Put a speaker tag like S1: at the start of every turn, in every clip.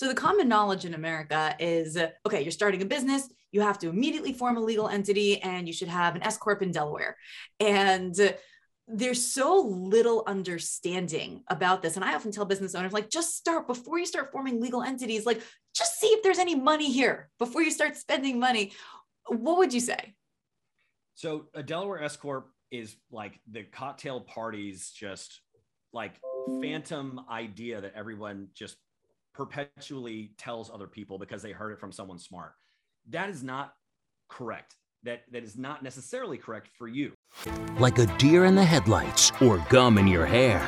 S1: So the common knowledge in America is okay, you're starting a business, you have to immediately form a legal entity and you should have an S corp in Delaware. And there's so little understanding about this. And i often tell business owners like just start before you start forming legal entities. Like just see if there's any money here before you start spending money. What would you say?
S2: So a delaware s corp is like the cocktail parties just like phantom idea that everyone just perpetually tells other people because they heard it from someone smart. That is not correct. That that is not necessarily correct for you.
S3: Like a deer in the headlights or gum in your hair.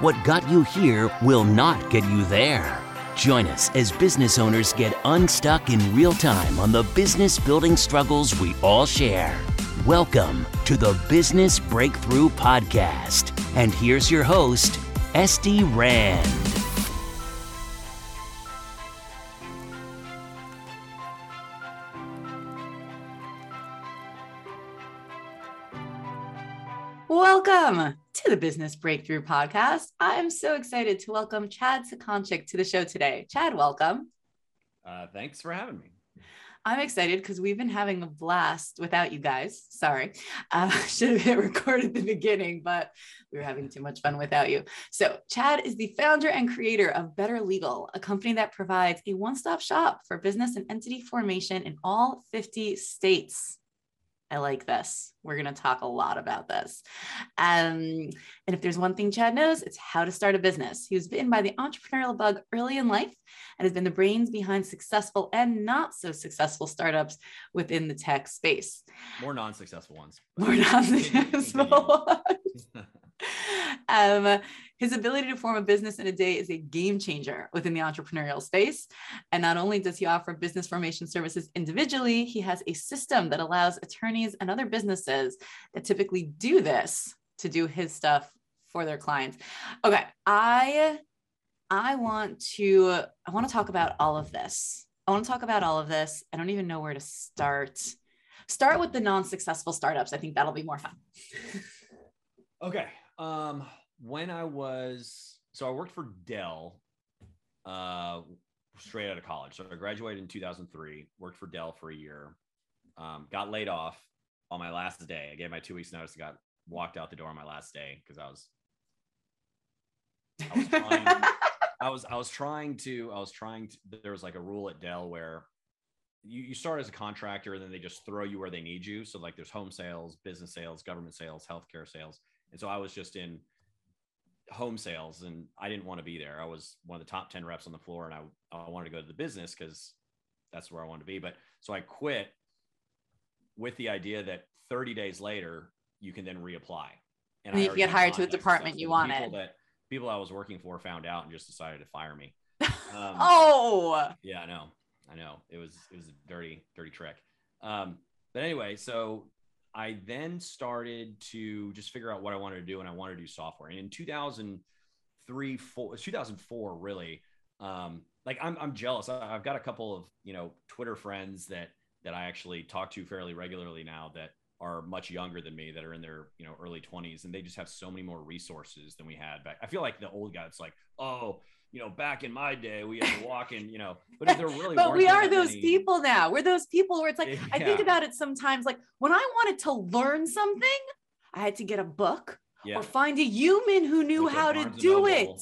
S3: What got you here will not get you there. Join us as business owners get unstuck in real time on the business building struggles we all share. Welcome to the Business Breakthrough Podcast. And here's your host, Esty Rand.
S1: Welcome to the Business Breakthrough Podcast. I'm so excited to welcome Chad Sakonchick to the show today. Chad, welcome.
S2: Uh, thanks for having me.
S1: I'm excited because we've been having a blast without you guys. Sorry, uh, should have hit record at the beginning, but we were having too much fun without you. So, Chad is the founder and creator of Better Legal, a company that provides a one stop shop for business and entity formation in all 50 states. I like this. We're going to talk a lot about this. Um, and if there's one thing Chad knows, it's how to start a business. He was bitten by the entrepreneurial bug early in life and has been the brains behind successful and not so successful startups within the tech space.
S2: More non successful ones.
S1: More non successful ones. um, his ability to form a business in a day is a game changer within the entrepreneurial space. And not only does he offer business formation services individually, he has a system that allows attorneys and other businesses that typically do this to do his stuff for their clients. Okay, I I want to I want to talk about all of this. I want to talk about all of this. I don't even know where to start. Start with the non-successful startups. I think that'll be more fun.
S2: okay. Um, when I was so I worked for Dell uh, straight out of college. So I graduated in 2003, worked for Dell for a year, um, got laid off on my last day. I gave my two weeks notice, and got walked out the door on my last day because I was I was trying I was I was trying to I was trying to there was like a rule at Dell where you, you start as a contractor and then they just throw you where they need you. So like there's home sales, business sales, government sales, healthcare sales. And so I was just in home sales and I didn't want to be there. I was one of the top 10 reps on the floor and I, I wanted to go to the business because that's where I wanted to be. But so I quit with the idea that 30 days later, you can then reapply.
S1: And, and you get hired to the department you wanted.
S2: People that people I was working for found out and just decided to fire me.
S1: Um, oh,
S2: yeah, I know. I know. It was, it was a dirty, dirty trick. Um, but anyway, so I then started to just figure out what I wanted to do, and I wanted to do software. And in 2003, four, 2004, really, um, like I'm, I'm jealous. I, I've got a couple of you know Twitter friends that that I actually talk to fairly regularly now that are much younger than me that are in their you know early 20s and they just have so many more resources than we had back i feel like the old guy it's like oh you know, back in my day, we had to walk in, you know, but there really
S1: But we are those many... people now. We're those people where it's like, yeah. I think about it sometimes like when I wanted to learn something, I had to get a book yeah. or find a human who knew like how to do it.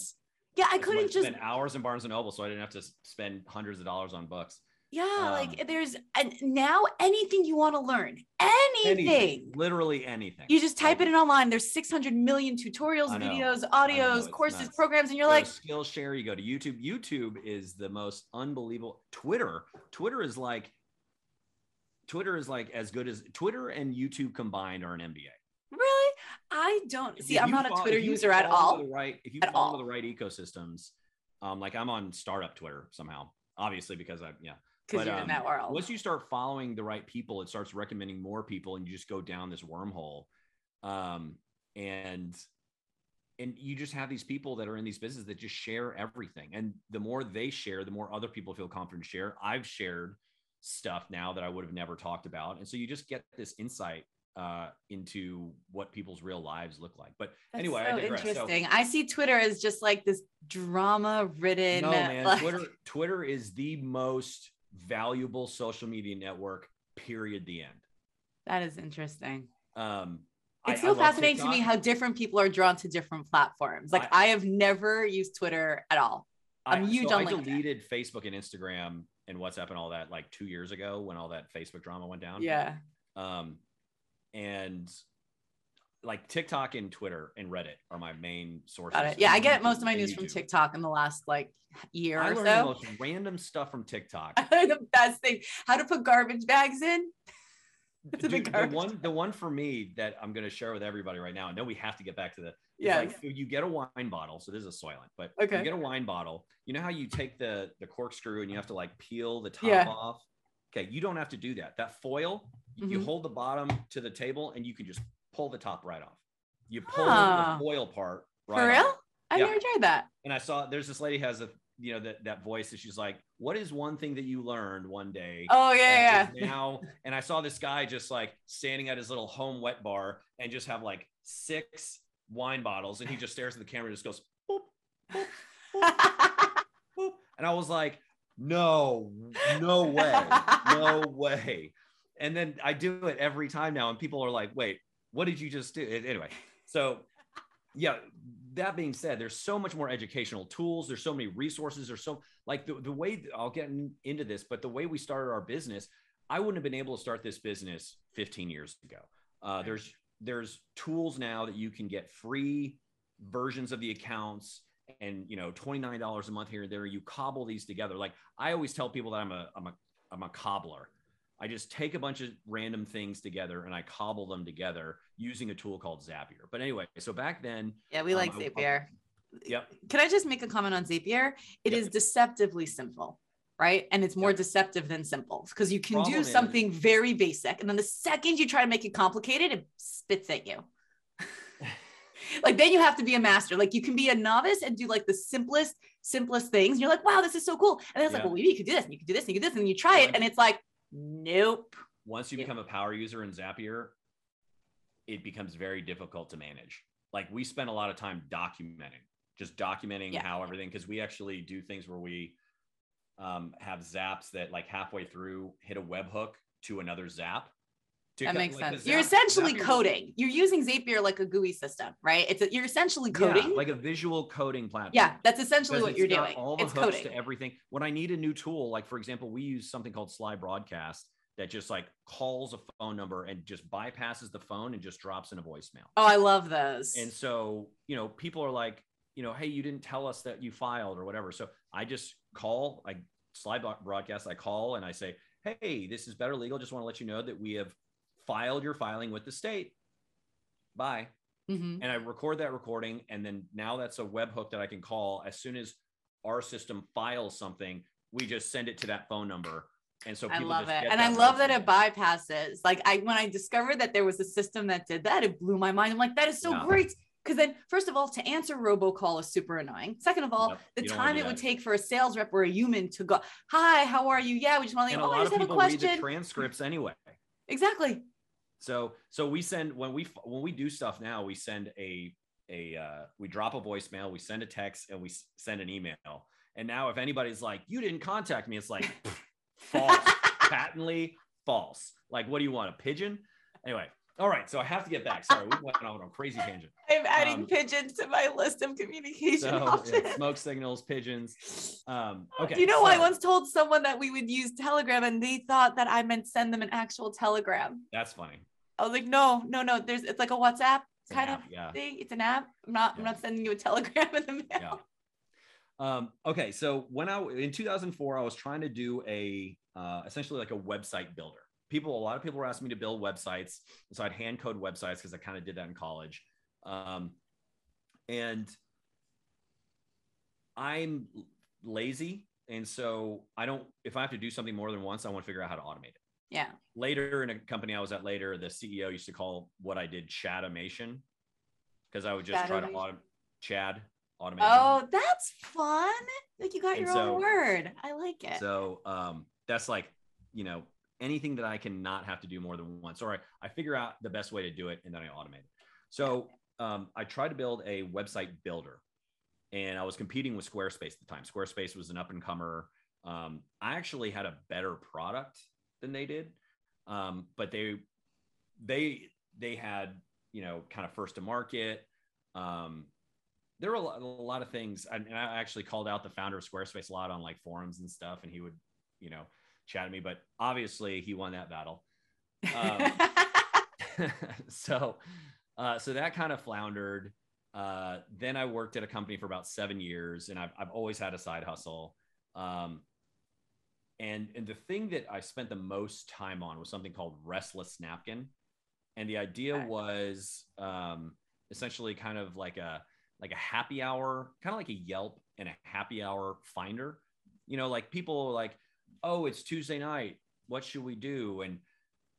S1: Yeah, I couldn't just
S2: spend hours in Barnes and Noble, so I didn't have to spend hundreds of dollars on books.
S1: Yeah, um, like there's and now anything you want to learn, anything, anything,
S2: literally anything.
S1: You just type it in online. There's 600 million tutorials, videos, audios, courses, nuts. programs, and you're like
S2: Skillshare. You go to YouTube. YouTube is the most unbelievable. Twitter, Twitter is like, Twitter is like as good as Twitter and YouTube combined are an MBA.
S1: Really? I don't see. If I'm not follow, a Twitter user at all.
S2: right, if you follow all. the right ecosystems, um, like I'm on startup Twitter somehow, obviously because I yeah
S1: because you're um, in that world.
S2: Once you start following the right people, it starts recommending more people, and you just go down this wormhole. Um, and and you just have these people that are in these businesses that just share everything. And the more they share, the more other people feel confident to share. I've shared stuff now that I would have never talked about, and so you just get this insight uh, into what people's real lives look like. But
S1: That's
S2: anyway,
S1: so
S2: I digress. So-
S1: interesting. I see Twitter as just like this drama ridden.
S2: no, man,
S1: like-
S2: Twitter Twitter is the most valuable social media network. Period. The end.
S1: That is interesting.
S2: Um, I-
S1: It's
S2: I
S1: so fascinating to me how different people are drawn to different platforms. Like I, have never used Twitter at all. I'm
S2: I,
S1: huge
S2: so
S1: on
S2: I
S1: LinkedIn.
S2: deleted Facebook and Instagram and WhatsApp and all that like two years ago when all that Facebook drama went down.
S1: Yeah.
S2: Um, and like TikTok and Twitter and Reddit are my main sources.
S1: Yeah, I get most of my news from. TikTok in the last like year
S2: I
S1: or
S2: learned the
S1: so.
S2: most random stuff from TikTok.
S1: the best thing. How to put garbage bags in. the
S2: Dude, the
S1: garbage
S2: one, the one for me that I'm going to share with everybody right now. I know we have to get back to the.
S1: Yeah.
S2: Like, you get a wine bottle. So this is a Soylent, but
S1: Okay.
S2: you get a wine bottle. You know how you take the the corkscrew and you have to like peel the top
S1: Yeah.
S2: off. Okay, you don't have to do that. That foil, you
S1: Mhm.
S2: hold the bottom to the table and you can just pull the top right off. You pull
S1: Huh.
S2: the foil part right
S1: For real?
S2: off.
S1: I've
S2: Yeah.
S1: never tried that.
S2: And I saw there's this lady has a you know that that voice that she's like, "What is one thing that you learned one day?"
S1: Oh yeah, yeah.
S2: now and i saw this guy just like standing at his little home wet bar and just have like six wine bottles and he just stares at the camera and just goes boop, boop, boop. and i was like no no way no way and then i do it every time now and people are like wait what did you just do? Anyway so yeah that being said there's so much more educational tools. There's so many resources. There's so like the, the way i'll get in- into this but the way we started our business i wouldn't have been able to start this business 15 years ago. Uh, there's there's tools now that you can get free versions of the accounts and you know $29 a month here and there. You cobble these together. Like i always tell people that i'm a i'm a i'm a cobbler i just take a bunch of random things together and i cobble them together using a tool called zapier but anyway so back then
S1: yeah, we
S2: Um,
S1: like
S2: I- I-
S1: Zapier.
S2: yep
S1: Can I just make a comment on Zapier? It is
S2: Yep.
S1: deceptively simple, right? And it's more
S2: Yep.
S1: deceptive than simple because you can
S2: Problem
S1: do
S2: is-
S1: something very basic, and then the second you try to make it complicated, it spits at you. like then you have to be a master. Like you can be a novice and do like the simplest, simplest things. And you're like, wow, this is so cool. And then it's like, well, maybe you could do this, and you could do this, and you could do this, and you try it, and it's like, nope.
S2: once you become a power user in Zapier, it becomes very difficult to manage. Like we spend a lot of time documenting, just documenting
S1: Yeah.
S2: how everything, because we actually do things where we um, have zaps that like halfway through hit a webhook to another zap. To
S1: That
S2: co-
S1: makes
S2: like, the
S1: sense. You're essentially
S2: Zapier-
S1: coding. You're using Zapier like a GUI system, right? It's a, you're essentially
S2: Yeah,
S1: coding.
S2: like a visual coding platform.
S1: Yeah, that's essentially what
S2: it's
S1: you're
S2: got
S1: doing.
S2: All the
S1: it's
S2: hooks
S1: coding.
S2: to everything. When I need a new tool, like for example, we use something called Sly Broadcast that just like calls a phone number and just bypasses the phone and just drops in a voicemail.
S1: Oh, I love those.
S2: And so, you know, people are like, you know, hey, you didn't tell us that you filed or whatever. So I just call, I Sly broadcast, I call and I say, hey, this is Better Legal. Just want to let you know that we have filed your filing with the state. Bye.
S1: Mhm.
S2: And I record that recording. And then now that's a webhook that I can call as soon as our system files something, we just send it to that phone number. And so
S1: I love it. And I love that it bypasses. Like I when I discovered that there was a system that did that, it blew my mind. I'm like, that is so
S2: Yeah.
S1: great. Because then, first of all, to answer robocall is super annoying. Second of all,
S2: Yep,
S1: the
S2: you don't wanna
S1: time it would take for a sales rep or a human to go, "Hi, how are you? Yeah, we just want to.
S2: And
S1: Oh,
S2: a
S1: I
S2: lot
S1: just
S2: of
S1: have a
S2: people read the
S1: question."
S2: transcripts anyway.
S1: exactly.
S2: So so we send when we when we do stuff now, we send a a uh, we drop a voicemail, we send a text, and we send an email. And now if anybody's like, you didn't contact me, it's like false, patently false. Like, what do you want? A pigeon? Anyway, all right. So I have to get back. Sorry, we went on a crazy tangent.
S1: I'm adding
S2: Um,
S1: pigeons to my list of communication
S2: So
S1: options.
S2: yeah, smoke signals, pigeons. Um, okay.
S1: you know, I once told someone that we would use Telegram, and they thought that I meant send them an actual Telegram.
S2: that's funny.
S1: I was like, no, no, no. There's it's like a WhatsApp
S2: It's
S1: kind
S2: app,
S1: of
S2: yeah.
S1: thing. It's an app. I'm not. I'm not sending you a telegram in the mail.
S2: Yeah. Um, okay, so when I in 2004, I was trying to do a uh, essentially like a website builder. People, a lot of people were asking me to build websites, so I'd hand code websites because I kind of did that in college. Um, and I'm lazy, and so I don't. If I have to do something more than once, I want to figure out how to automate it.
S1: Yeah.
S2: Later in a company I was at later, the CEO used to call what I did Chatomation because I would just try to automate Chad automation.
S1: Oh, that's fun. Like you got
S2: And
S1: your
S2: so-
S1: own word. I like it.
S2: So um, that's like, you know, anything that I can not have to do more than once, or I, I figure out the best way to do it and then I automate it. So um, I tried to build a website builder and I was competing with Squarespace at the time. Squarespace was an up and comer. Um, I actually had a better product than they did, um, but they they they had you know kind of first to market. Um, there were a lot, a lot of things, and I actually called out the founder of Squarespace a lot on like forums and stuff, and he would you know chat at me, but obviously he won that battle. Um, so uh, so that kind of floundered. Uh, then I worked at a company for about seven years, and I've, I've always had a side hustle. Um, and and the thing that I spent the most time on was something called Restless Napkin, and the idea was um, essentially kind of like a like a happy hour, kind of like a Yelp and a happy hour finder. You know, like people like, oh, it's Tuesday night. What should we do? And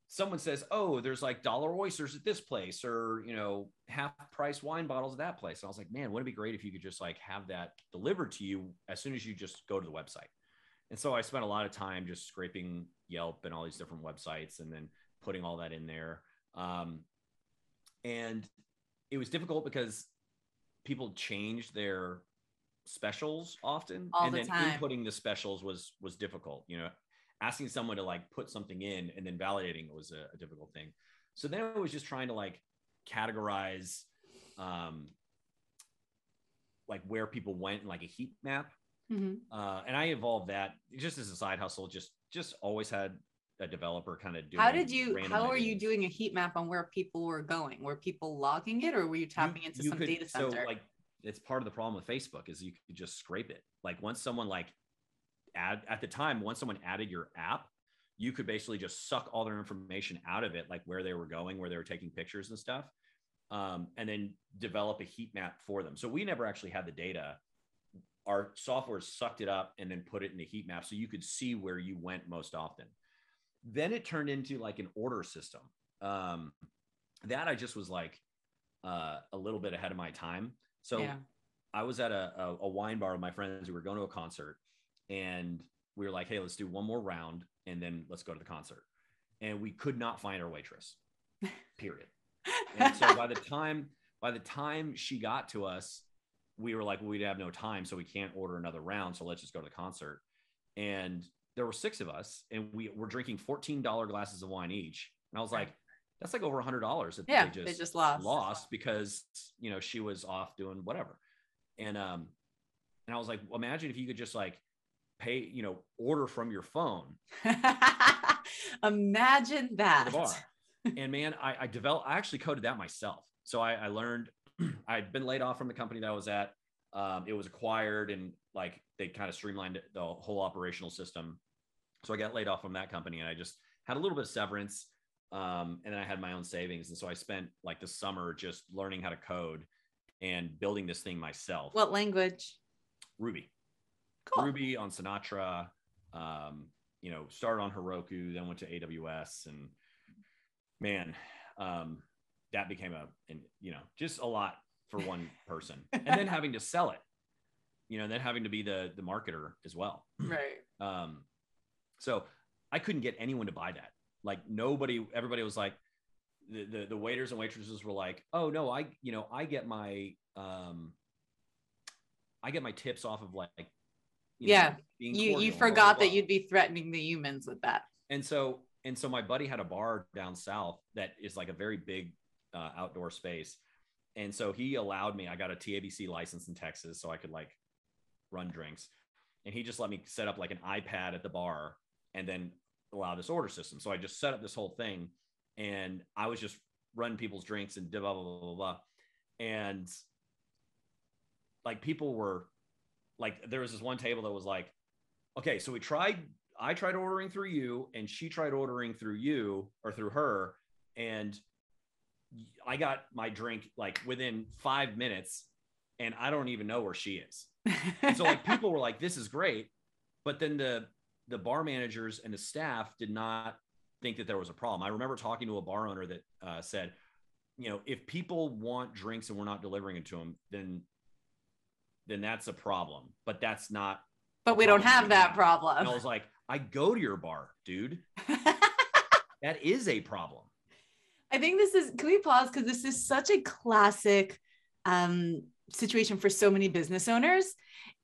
S2: someone says, "Oh, there's like dollar oysters at this place, or you know, half price wine bottles at that place." And I was like, "Man, wouldn't it be great if you could just like have that delivered to you as soon as you just go to the website?" And so I spent a lot of time just scraping Yelp and all these different websites, and then putting all that in there. Um, and it was difficult because people changed their specials often,
S1: all
S2: and
S1: the
S2: then
S1: time.
S2: inputting the specials was was difficult. You know, asking someone to like put something in and then validating it was a, a difficult thing. So then I was just trying to like categorize um, like where people went in like a heat map.
S1: Mm-hmm.
S2: Uh, and I evolved that just as a side hustle, just just always had a developer kind of doing.
S1: How did you? How are you doing a heat map on where people were going? Were people logging it, or were you tapping
S2: You-
S1: into
S2: you
S1: some
S2: could-
S1: data center?
S2: So like it's part of the problem with Facebook is you could just scrape it. Like once someone like add at the time, once someone added your app, you could basically just suck all their information out of it, like where they were going, where they were taking pictures and stuff, um, and then develop a heat map for them. So we never actually had the data. Our software sucked it up and then put it in the heat map so you could see where you went most often. Then it turned into like an order system. Um, that I just was like uh, a little bit ahead of my time. So
S1: yeah.
S2: I was at a, a, a wine bar with my friends. We were going to a concert and we were like, hey, let's do one more round and then let's go to the concert. And we could not find our waitress, period. And so by the time by the time she got to us, we were like, well, we'd have no time, so we can't order another round. So let's just go to the concert. And there were six of us, and we were drinking $14 glasses of wine each. And I was like, that's like over a hundred dollars that
S1: Yeah,
S2: they just,
S1: they just lost.
S2: lost because you know she was off doing whatever. And um, and I was like, well, imagine if you could just like pay, you know, order from your phone
S1: Imagine that.
S2: and man, I, I developed, I actually coded that myself. So I, I learned, I'd been laid off from the company that I was at. Um, it was acquired and like they kind of streamlined the whole operational system. So I got laid off from that company and I just had a little bit of severance. Um, and then I had my own savings. And so I spent like the summer just learning how to code and building this thing myself.
S1: What language?
S2: Ruby.
S1: Cool.
S2: Ruby on Sinatra. Um, you know, started on Heroku, then went to AWS, and man, um, that became a, and you know, just a lot for one person, and then having to sell it, you know, and then having to be the the marketer as well.
S1: Right.
S2: Um, so I couldn't get anyone to buy that. Like nobody, everybody was like, the, the the waiters and waitresses were like, oh no, I you know I get my um, I get my tips off of like, you know,
S1: Yeah.
S2: being
S1: You you forgot that you'd be threatening the humans with that.
S2: And so and so my buddy had a bar down south that is like a very big uh, outdoor space, and so he allowed me. I got a TABC license in Texas, so I could like run drinks, and he just let me set up like an iPad at the bar, and then allow this order system. So I just set up this whole thing, and I was just running people's drinks and blah blah blah blah blah, and like people were like there was this one table that was like okay so we tried i tried ordering through you and she tried ordering through you or through her. And i got my drink like within five minutes and i don't even know where she is. So like people were like this is great. But then the the bar managers and the staff did not think that there was a problem i remember talking to a bar owner that uh, said you know if people want drinks and we're not delivering it to them then then that's a problem but that's not
S1: but we don't have that problem.
S2: and I was like, I go to your bar, dude. that is a problem.
S1: I think this is, can we pause? Because this is such a classic um, situation for so many business owners.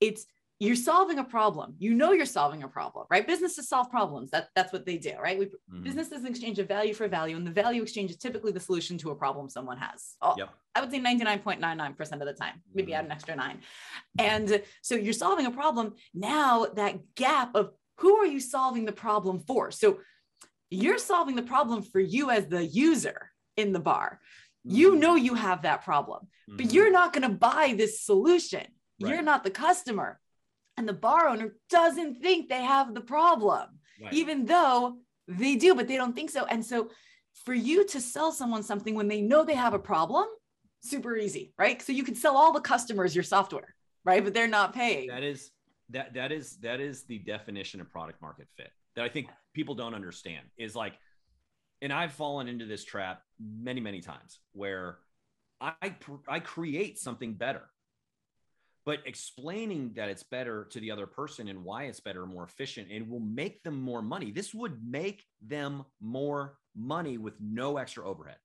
S1: It's you're solving a problem. You know you're solving a problem, right? Businesses solve problems. That, that's what they do, right? We, mm-hmm. Business is an exchange of value for value, and the value exchange is typically the solution to a problem someone has. Oh, yep. I would say 99.99% of the time, maybe mm-hmm. add an extra nine. And so you're solving a problem. Now that gap of who are you solving the problem for? So you're solving the problem for you as the user in the bar. Mm-hmm. You know you have that problem, mm-hmm. but you're not going to buy this solution. Right. You're not the customer. And the bar owner doesn't think they have the problem, right. even though they do, but they don't think so. And so for you to sell someone something when they know they have a problem, super easy, right? So you can sell all the customers your software, right? But they're not paying.
S2: That is that that is that is the definition of product market fit that I think people don't understand is like, and I've fallen into this trap many, many times where I, I create something better, but explaining that it's better to the other person and why it's better, more efficient, and will make them more money. This would make them more money with no extra overhead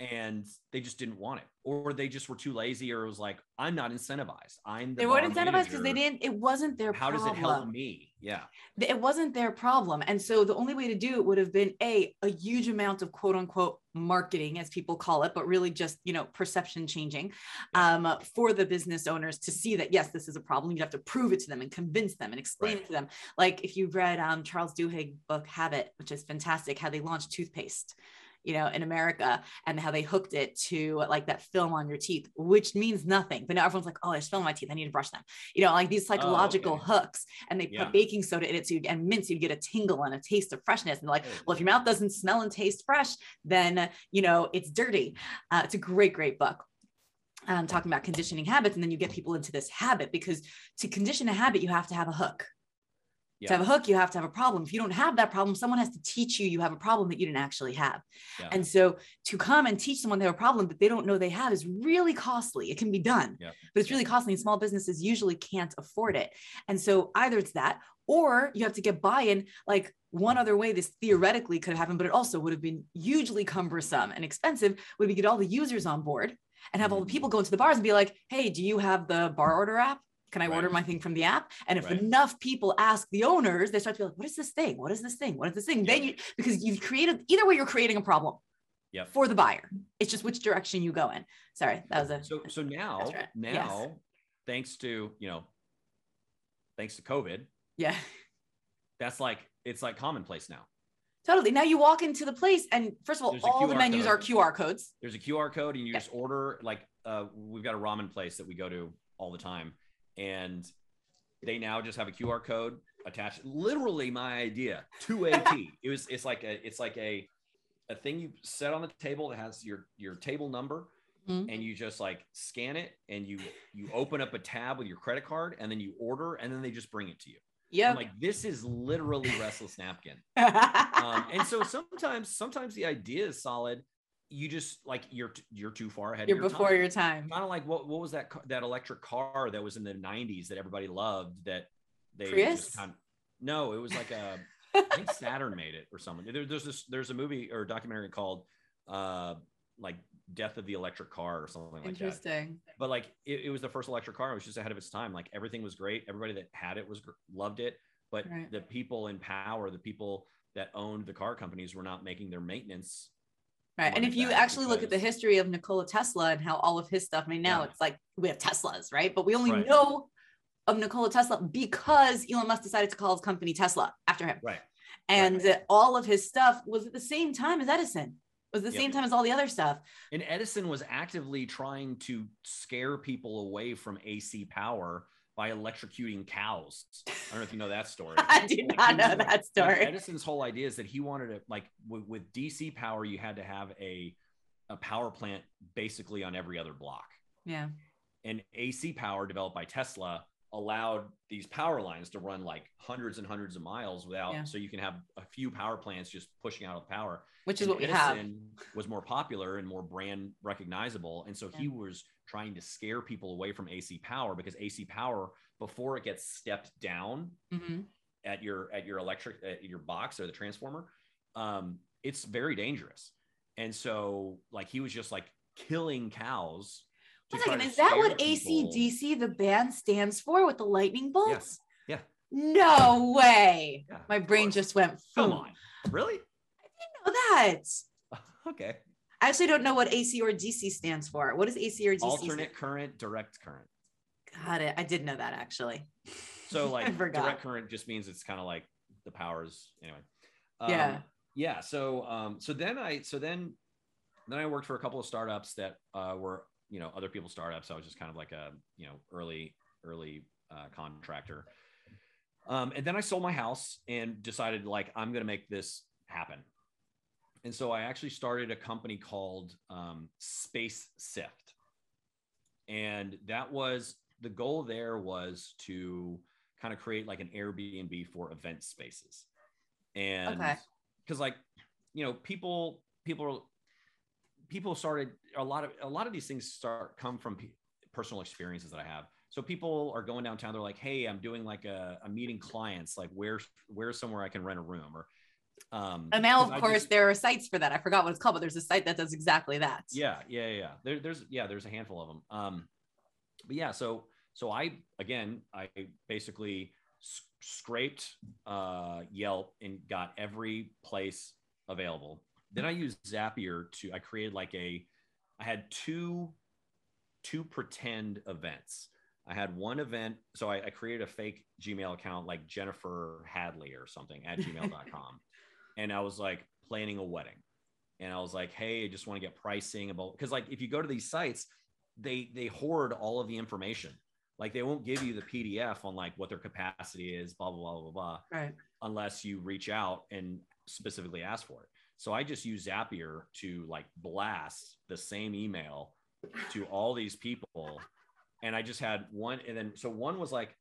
S2: and they just didn't want it or they just were too lazy or it was like i'm not incentivized. I'm
S1: the they weren't incentivized because they didn't it wasn't their
S2: how
S1: problem.
S2: does it help me? Yeah.
S1: It wasn't their problem and so the only way to do it would have been a a huge amount of quote unquote marketing as people call it but really just you know perception changing yeah. um, for the business owners to see that yes this is a problem. You'd have to prove it to them and convince them and explain right. it to them. Like if you've read um, charles duhigg book habit which is fantastic how they launched toothpaste you know, in America and how they hooked it to like that film on your teeth, which means nothing. But now everyone's like, oh, there's film on my teeth. I need to brush them. You know, like these psychological oh, okay. hooks. And they yeah. put baking soda in it so you and mints, you get a tingle and a taste of freshness. And like, oh, well, if your mouth doesn't smell and taste fresh, then you know it's dirty. Uh, it's a great, great book. Um, talking about conditioning habits, and then you get people into this habit because to condition a habit, you have to have a hook yeah. to have a hook you have to have a problem if you don't have that problem someone has to teach you you have a problem that you didn't actually have yeah. and so to come and teach someone they have a problem that they don't know they have is really costly it can be done yeah. but it's really costly and small businesses usually can't afford it and so either it's that or you have to get buy-in like one other way this theoretically could have happened but it also would have been hugely cumbersome and expensive would be get all the users on board and have all the mm-hmm. people go into the bars and be like hey do you have the bar order app can I right. order my thing from the app? And if right. enough people ask the owners, they start to be like, what is this thing? What is this thing? What is this thing? Then you, because you've created, either way, you're creating a problem
S2: yep.
S1: for the buyer. It's just which direction you go in. Sorry, that was a.
S2: So, so now, right. now, yes. thanks to, you know, thanks to COVID.
S1: Yeah.
S2: That's like, it's like commonplace now.
S1: Totally. Now you walk into the place, and first of all, all the menus code. are QR codes.
S2: There's a QR code, and you just order. Like, uh, we've got a ramen place that we go to all the time, and they now just have a QR code attached. Literally, my idea to a T. it was. It's like a. It's like a a thing you set on the table that has your your table number mm-hmm. and you just like scan it and you you open up a tab with your credit card and then you order and then they just bring it to you
S1: yeah
S2: like this is literally restless napkin um, and so sometimes sometimes the idea is solid you just like you're you're too far ahead.
S1: You're
S2: your
S1: before
S2: time.
S1: your time.
S2: Kind of like what what was that that electric car that was in the '90s that everybody loved that they
S1: Prius?
S2: just kind of, no, it was like a I think Saturn made it or something. There, there's this there's a movie or a documentary called uh like Death of the Electric Car or something like
S1: Interesting. that. Interesting.
S2: But like it, it, was the first electric car. It was just ahead of its time. Like everything was great. Everybody that had it was loved it. But right. the people in power, the people that owned the car companies, were not making their maintenance
S1: Right. And if you actually look at the history of Nikola Tesla and how all of his stuff, I mean, now yeah. it's like we have Teslas, right? But we only right. know of Nikola Tesla because Elon Musk decided to call his company Tesla after him.
S2: Right.
S1: And right. all of his stuff was at the same time as Edison. Was the yep. same time as all the other stuff.
S2: And Edison was actively trying to scare people away from AC power by electrocuting cows. I don't know if you know that story.
S1: I do like, not know that story.
S2: Edison's whole idea is that he wanted to like with, with DC power, you had to have a a power plant basically on every other block.
S1: Yeah.
S2: And AC power developed by Tesla allowed these power lines to run like hundreds and hundreds of miles without yeah. so you can have a few power plants just pushing out of the power
S1: which is
S2: and
S1: what Edison we
S2: have was more popular and more brand recognizable and so yeah. he was trying to scare people away from AC power because AC power before it gets stepped down mm-hmm. at your at your electric at your box or the transformer um, it's very dangerous. And so, like, he was just like killing cows.
S1: One second, is that what
S2: people.
S1: ACDC, the band, stands for with the lightning bolts?
S2: Yeah.
S1: No way.
S2: Yeah,
S1: My brain just went,
S2: come on. Really?
S1: I didn't know that.
S2: okay.
S1: I actually don't know what AC or DC stands for. What does AC or DC
S2: Alternate current, direct current.
S1: Got it. I did know that actually.
S2: So, like, direct current just means it's kind of like the powers. Anyway.
S1: Yeah.
S2: Um, yeah. So, um, so then I, so then, then I worked for a couple of startups that uh, were, you know, other people's startups. I was just kind of like a, you know, early, early uh, contractor. Um, and then I sold my house and decided like I'm going to make this happen. And so I actually started a company called um, Space Sift, and that was the goal. There was to kind of create like an Airbnb for event spaces, and
S1: Okay.
S2: because like you know people people people started a lot of a lot of these things start come from pe- personal experiences that I have. So people are going downtown. They're like, "Hey, I'm doing like a, I'm meeting clients. Like, where's where's somewhere I can rent a room?" Or, um,
S1: And now, of
S2: I
S1: course,
S2: just-
S1: there are sites for that. I forgot what it's called, but there's a site that does exactly that.
S2: yeah, yeah, yeah. There, there's yeah, there's a handful of them. Um, but yeah, so so I again, I basically s- scraped uh, Yelp and got every place available. Then I used Zapier to I created like a I had two two pretend events. I had one event, so I, I created a fake Gmail account like Jennifer Hadley or something at gmail.com. and I was like planning a wedding. And I was like, hey, I just want to get pricing about because like if you go to these sites, they they hoard all of the information. Like they won't give you the PDF on like what their capacity is, blah blah blah blah blah
S1: Right.
S2: unless you reach out and specifically ask for it. So I just use Zapier to like blast the same email to all these people. And I just had one, and then so one was like,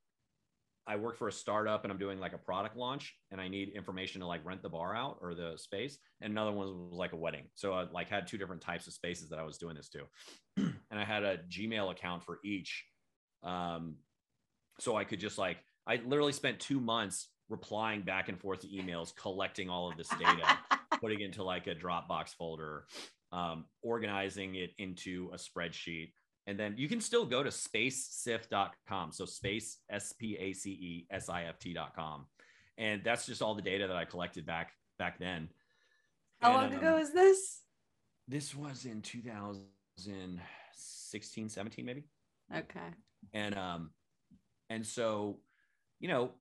S2: I work for a startup and I'm doing like a product launch and I need information to like rent the bar out or the space. And another one was like a wedding. So I like had two different types of spaces that I was doing this to. and I had a Gmail account for each. Um, so I could just like, I literally spent two months replying back and forth to emails, collecting all of this data, putting it into like a Dropbox folder, um, organizing it into a spreadsheet. And then you can still go to spacesift.com. So space S P A C E S I F T.com. And that's just all the data that I collected back back then.
S1: How
S2: And,
S1: long
S2: um,
S1: ago is this?
S2: This was in 2016, 17, maybe
S1: Okay.
S2: and um and so you know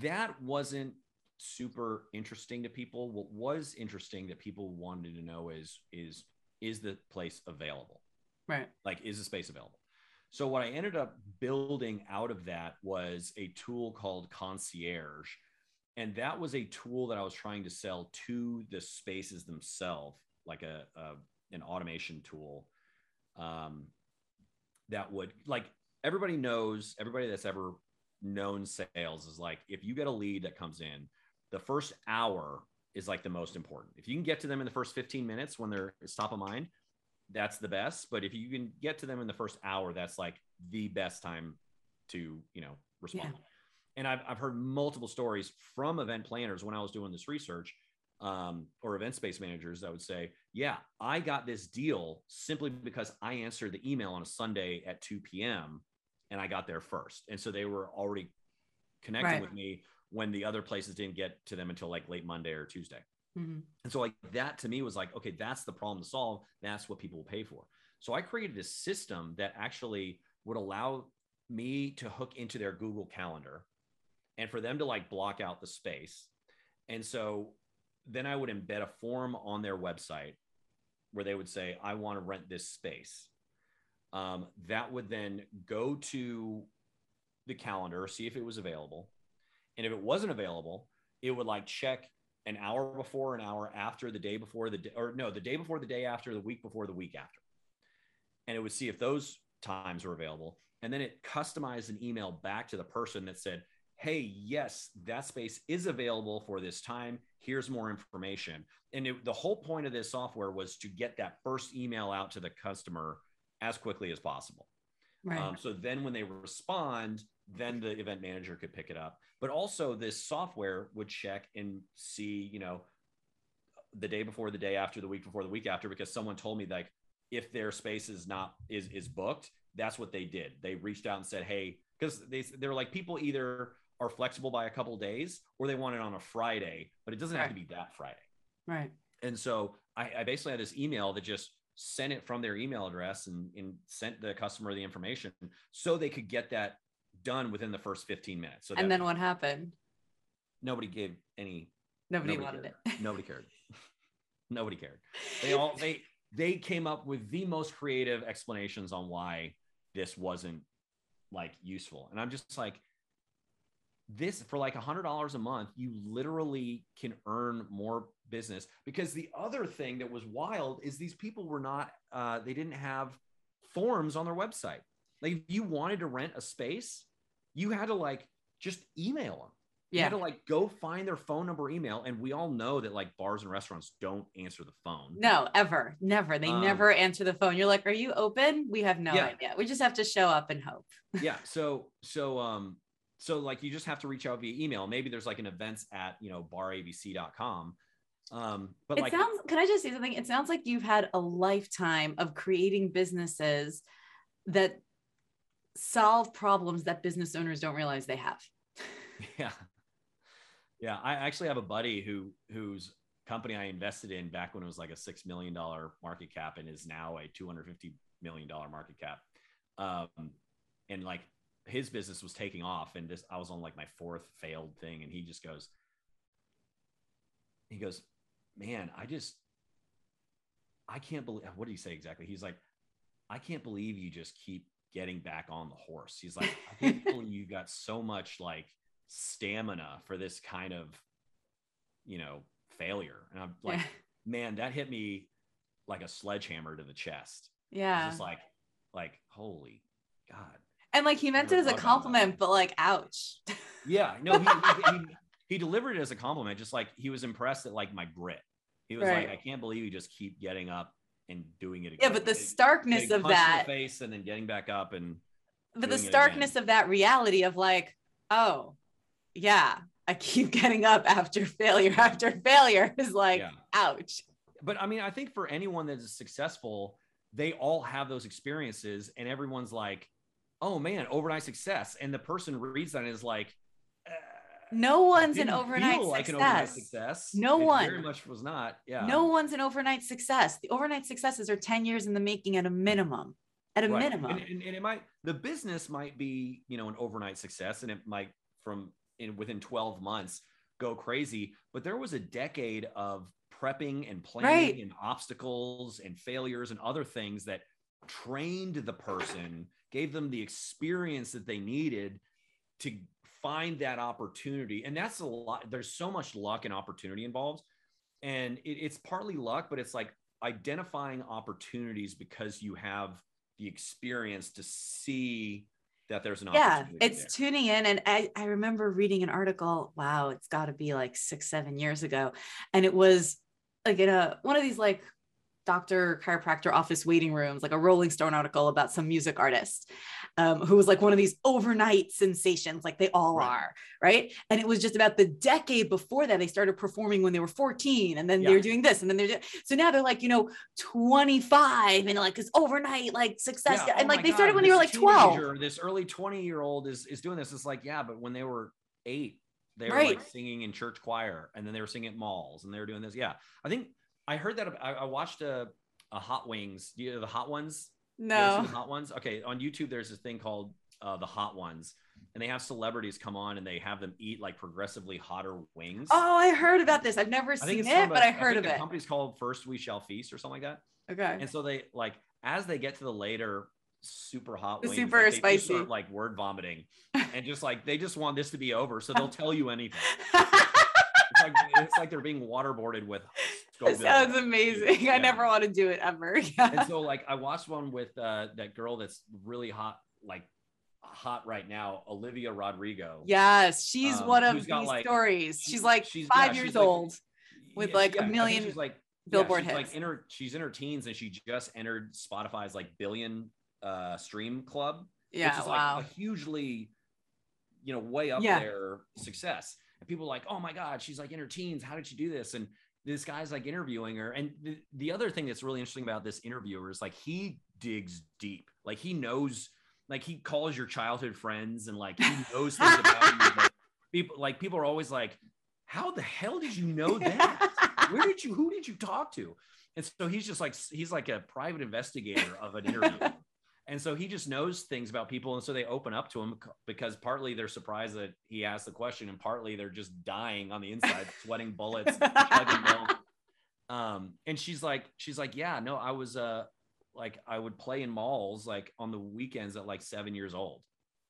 S2: that wasn't super interesting to people. What was interesting that people wanted to know is is is the place available?
S1: Right.
S2: like is the space available? So what i ended up building out of that was a tool called concierge and that was a tool that i was trying to sell to the spaces themselves like a, a an automation tool um, that would like everybody knows everybody that's ever known sales is like if you get a lead that comes in the first hour is like the most important. If you can get to them in the first 15 minutes when they're it's top of mind that's the best. But if you can get to them in the first hour that's like the best time to you know respond. And I've, I've heard multiple stories from event planners when i was doing this research um, or event space managers that would say yeah i got this deal simply because i answered the email on a sunday at 2 p.m and i got there first. And so they were already connecting
S1: Right.
S2: with me when the other places didn't get to them until like late monday or tuesday
S1: Mhm.
S2: and so like that to me was like, okay, that's the problem to solve. That's what people will pay for. So I created a system that actually would allow me to hook into their Google Calendar and for them to like block out the space. And so then I would embed a form on their website where they would say, I want to rent this space. Um, that would then go to the calendar, see if it was available. And if it wasn't available, it would like check an hour before, an hour after, the day before, the day, or no, the day before, the day after, the week before, the week after. And it would see if those times were available. And then it customized an email back to the person that said, Hey, yes, that space is available for this time. Here's more information. And it, the whole point of this software was to get that first email out to the customer as quickly as possible.
S1: Right.
S2: Um, so then when they respond, then the event manager could pick it up. But also this software would check and see, you know, the day before, the day after, the week before, the week after, because someone told me like if their space is not is is booked, that's what they did. They reached out and said, hey, because they they're like people either are flexible by a couple days or they want it on a Friday, but it doesn't have to be that Friday.
S1: Right.
S2: And so I, I basically had this email that just sent it from their email address and, and sent the customer the information so they could get that done within the first 15 minutes. So
S1: and then what happened?
S2: Nobody gave any.
S1: Nobody, nobody wanted
S2: cared.
S1: it.
S2: nobody cared. nobody cared. They all they they came up with the most creative explanations on why this wasn't like useful, and I'm just like, this for like a hundred dollars a month, you literally can earn more business. Because the other thing that was wild is these people were not, uh, they didn't have forms on their website. Like if you wanted to rent a space, you had to like just email them. You had to like go find their phone number, email, and we all know that like bars and restaurants don't answer the phone.
S1: No, ever, never. They um, never answer the phone. You're like, "Are you open?" We have no yeah. idea. We just have to show up and hope.
S2: yeah. So, so, um, so like you just have to reach out via email. Maybe there's like an events at you know barabc.com. Um, but
S1: it
S2: like,
S1: sounds. Can I just say something? It sounds like you've had a lifetime of creating businesses that solve problems that business owners don't realize they have.
S2: Yeah. Yeah, I actually have a buddy who whose company I invested in back when it was like a six million dollar market cap and is now a two hundred fifty million dollar market cap. Um, and like his business was taking off, and this I was on like my fourth failed thing, and he just goes, he goes, man, I just, I can't believe. What did he say exactly? He's like, I can't believe you just keep getting back on the horse. He's like, I can't believe you got so much like stamina for this kind of you know failure. And i'm like yeah. man that hit me like a sledgehammer to the chest.
S1: Yeah.
S2: just like like holy god.
S1: And like he meant it as a compliment but like ouch.
S2: Yeah no he, he, he, he, delivered it as a compliment just like he was impressed at like my grit. He was right. like i can't believe you just keep getting up and doing it
S1: again. yeah but the starkness of that
S2: face and then getting back up and
S1: but the starkness of that reality of like oh yeah, I keep getting up after failure after failure is like, yeah. ouch.
S2: But I mean, I think for anyone that is successful, they all have those experiences, and everyone's like, oh man, overnight success. And the person reads that and is like,
S1: no one's an overnight, like an overnight,
S2: success.
S1: No
S2: it
S1: one
S2: very much was not. Yeah.
S1: No one's an overnight success. The overnight successes are 10 years in the making at a minimum. At a right. minimum.
S2: And, and, and, it might the business might be, you know, an overnight success and it might from in within 12 months go crazy. But there was a decade of prepping and planning right. and obstacles and failures and other things that trained the person, gave them the experience that they needed to find that opportunity. And that's a lot. There's so much luck and opportunity involved. And it, it's partly luck, but it's like identifying opportunities because you have the experience to see that there's an opportunity.
S1: yeah it's there. tuning in and I, I remember reading an article wow it's got to be like six seven years ago and it was like in a one of these like doctor chiropractor office waiting rooms, like a Rolling Stone article about some music artist um, who was like one of these overnight sensations, like they all right. are, right? And it was just about the decade before that they started performing when they were 14, and then yeah. they were doing this, and then they're so now they're like you know 25 and like this overnight like success, yeah. and oh like they God, started when they were like 12.
S2: This early 20 year old is is doing this. It's like yeah, but when they were eight. They were right. like singing in church choir, and then they were singing at malls, and they were doing this. Yeah, I think I heard that I, I watched a, a Hot Wings. Do you know the Hot Ones?
S1: No.
S2: The Hot Ones. Okay, on YouTube, there's this thing called uh, the Hot Ones, and they have celebrities come on and they have them eat like progressively hotter wings.
S1: Oh, I heard about this. I've never seen it, but I heard
S2: I
S1: of it. The
S2: company's called First We Shall Feast or something like that.
S1: Okay.
S2: And so they like as they get to the later super hot wings,
S1: super
S2: like,
S1: spicy,
S2: start, like word vomiting, and just like they just want this to be over, so they'll tell you anything. it's like it's like they're being waterboarded with
S1: Scoville. sounds amazing. Yeah. I never want to do it ever.
S2: Yeah. And so like I watched one with uh, that girl that's really hot, like hot right now, Olivia Rodrigo.
S1: Yes, she's um, one of these like, stories. She's like she's, five yeah, years she's old like, with like a million she's like billboard
S2: she's
S1: hits.
S2: Like in her, she's in her teens and she just entered Spotify's like billion uh, stream club.
S1: Yeah,
S2: which is
S1: wow.
S2: like a hugely you know, way up there success. And people are like, oh my God, she's like in her teens. How did she do this? And this guy's like interviewing her. And the, the other thing that's really interesting about this interviewer is like he digs deep. Like he knows, like he calls your childhood friends and like he knows things about you. That people like people are always like, how the hell did you know that? Where did you who did you talk to? And so he's just like he's like a private investigator of an interview. And so he just knows things about people. And so they open up to him because partly they're surprised that he asked the question, and partly they're just dying on the inside, sweating bullets. Um, and she's like, she's like, yeah, no, I was uh like I would play in malls like on the weekends at like seven years old.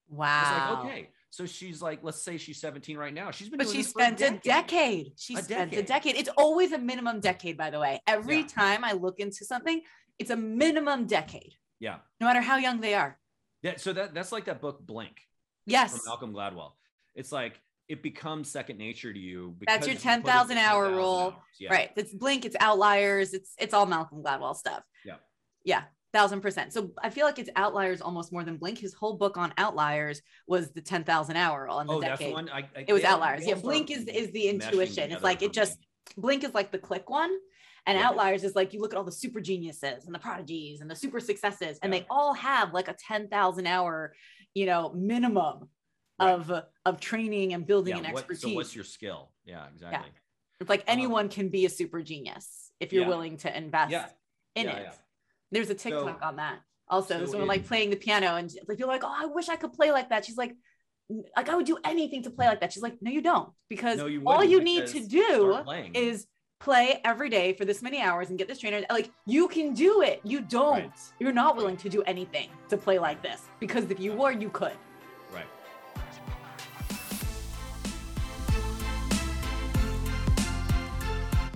S1: Wow.
S2: like, okay. So she's like, let's say she's 17 right now. She's been
S1: But she
S2: a
S1: spent a decade. She
S2: A
S1: spent a
S2: decade.
S1: decade. It's always a minimum decade, by the way. Every
S2: Yeah.
S1: time I look into something, it's a minimum decade,
S2: Yeah.
S1: no matter how young they are.
S2: Yeah. So that that's like that book Blink
S1: Yes.
S2: from Malcolm Gladwell. It's like it becomes second nature to you.
S1: That's your
S2: because you put in the
S1: 10,000 hour
S2: 10,000
S1: rule.
S2: Yeah.
S1: Right. It's blink, it's outliers, it's it's all Malcolm Gladwell stuff.
S2: Yeah.
S1: Yeah. Thousand percent. So I feel like it's outliers almost more than Blink. His whole book on outliers was the 10,000 hour rule in the
S2: Oh, that's
S1: decade.
S2: the one. I, I,
S1: it was outliers. Yeah. Blink is is the intuition. It's like it just. Blink is like the click one. And
S2: Yeah.
S1: outliers is like you look at all the super geniuses and the prodigies and the super successes, and
S2: Yeah.
S1: they all have like a 10,000 hour, you know, minimum
S2: Right.
S1: of of training and building
S2: Yeah,
S1: and
S2: what-
S1: expertise.
S2: so what's your skill? Yeah, exactly.
S1: It's like anyone can be a super genius if you're willing to invest in it. There's a TikTok on that. Also,
S2: so
S1: someone like playing the piano and like you're like, oh, I wish I could play like that. She's like, like I would do anything to play like that. She's like, no, you don't, because
S2: No, you
S1: all you need to do is play every day for this many hours and get this trainer. Like you can do it. You don't.
S2: Right.
S1: You're not willing to do anything to play like this because if you were, you could.
S2: right.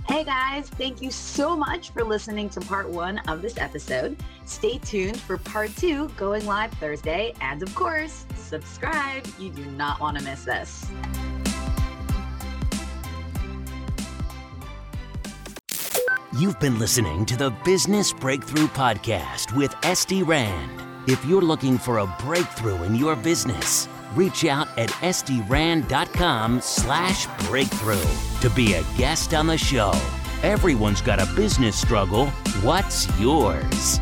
S4: Hey guys, thank you so much for listening to part one of this episode. Stay tuned for part two going live Thursday. And of course, subscribe. You do not want to miss this.
S3: You've been listening to the Business Breakthrough Podcast with SD Rand. If you're looking for a breakthrough in your business, reach out at sdrand.com slash breakthrough to be a guest on the show. Everyone's got a business struggle. What's yours?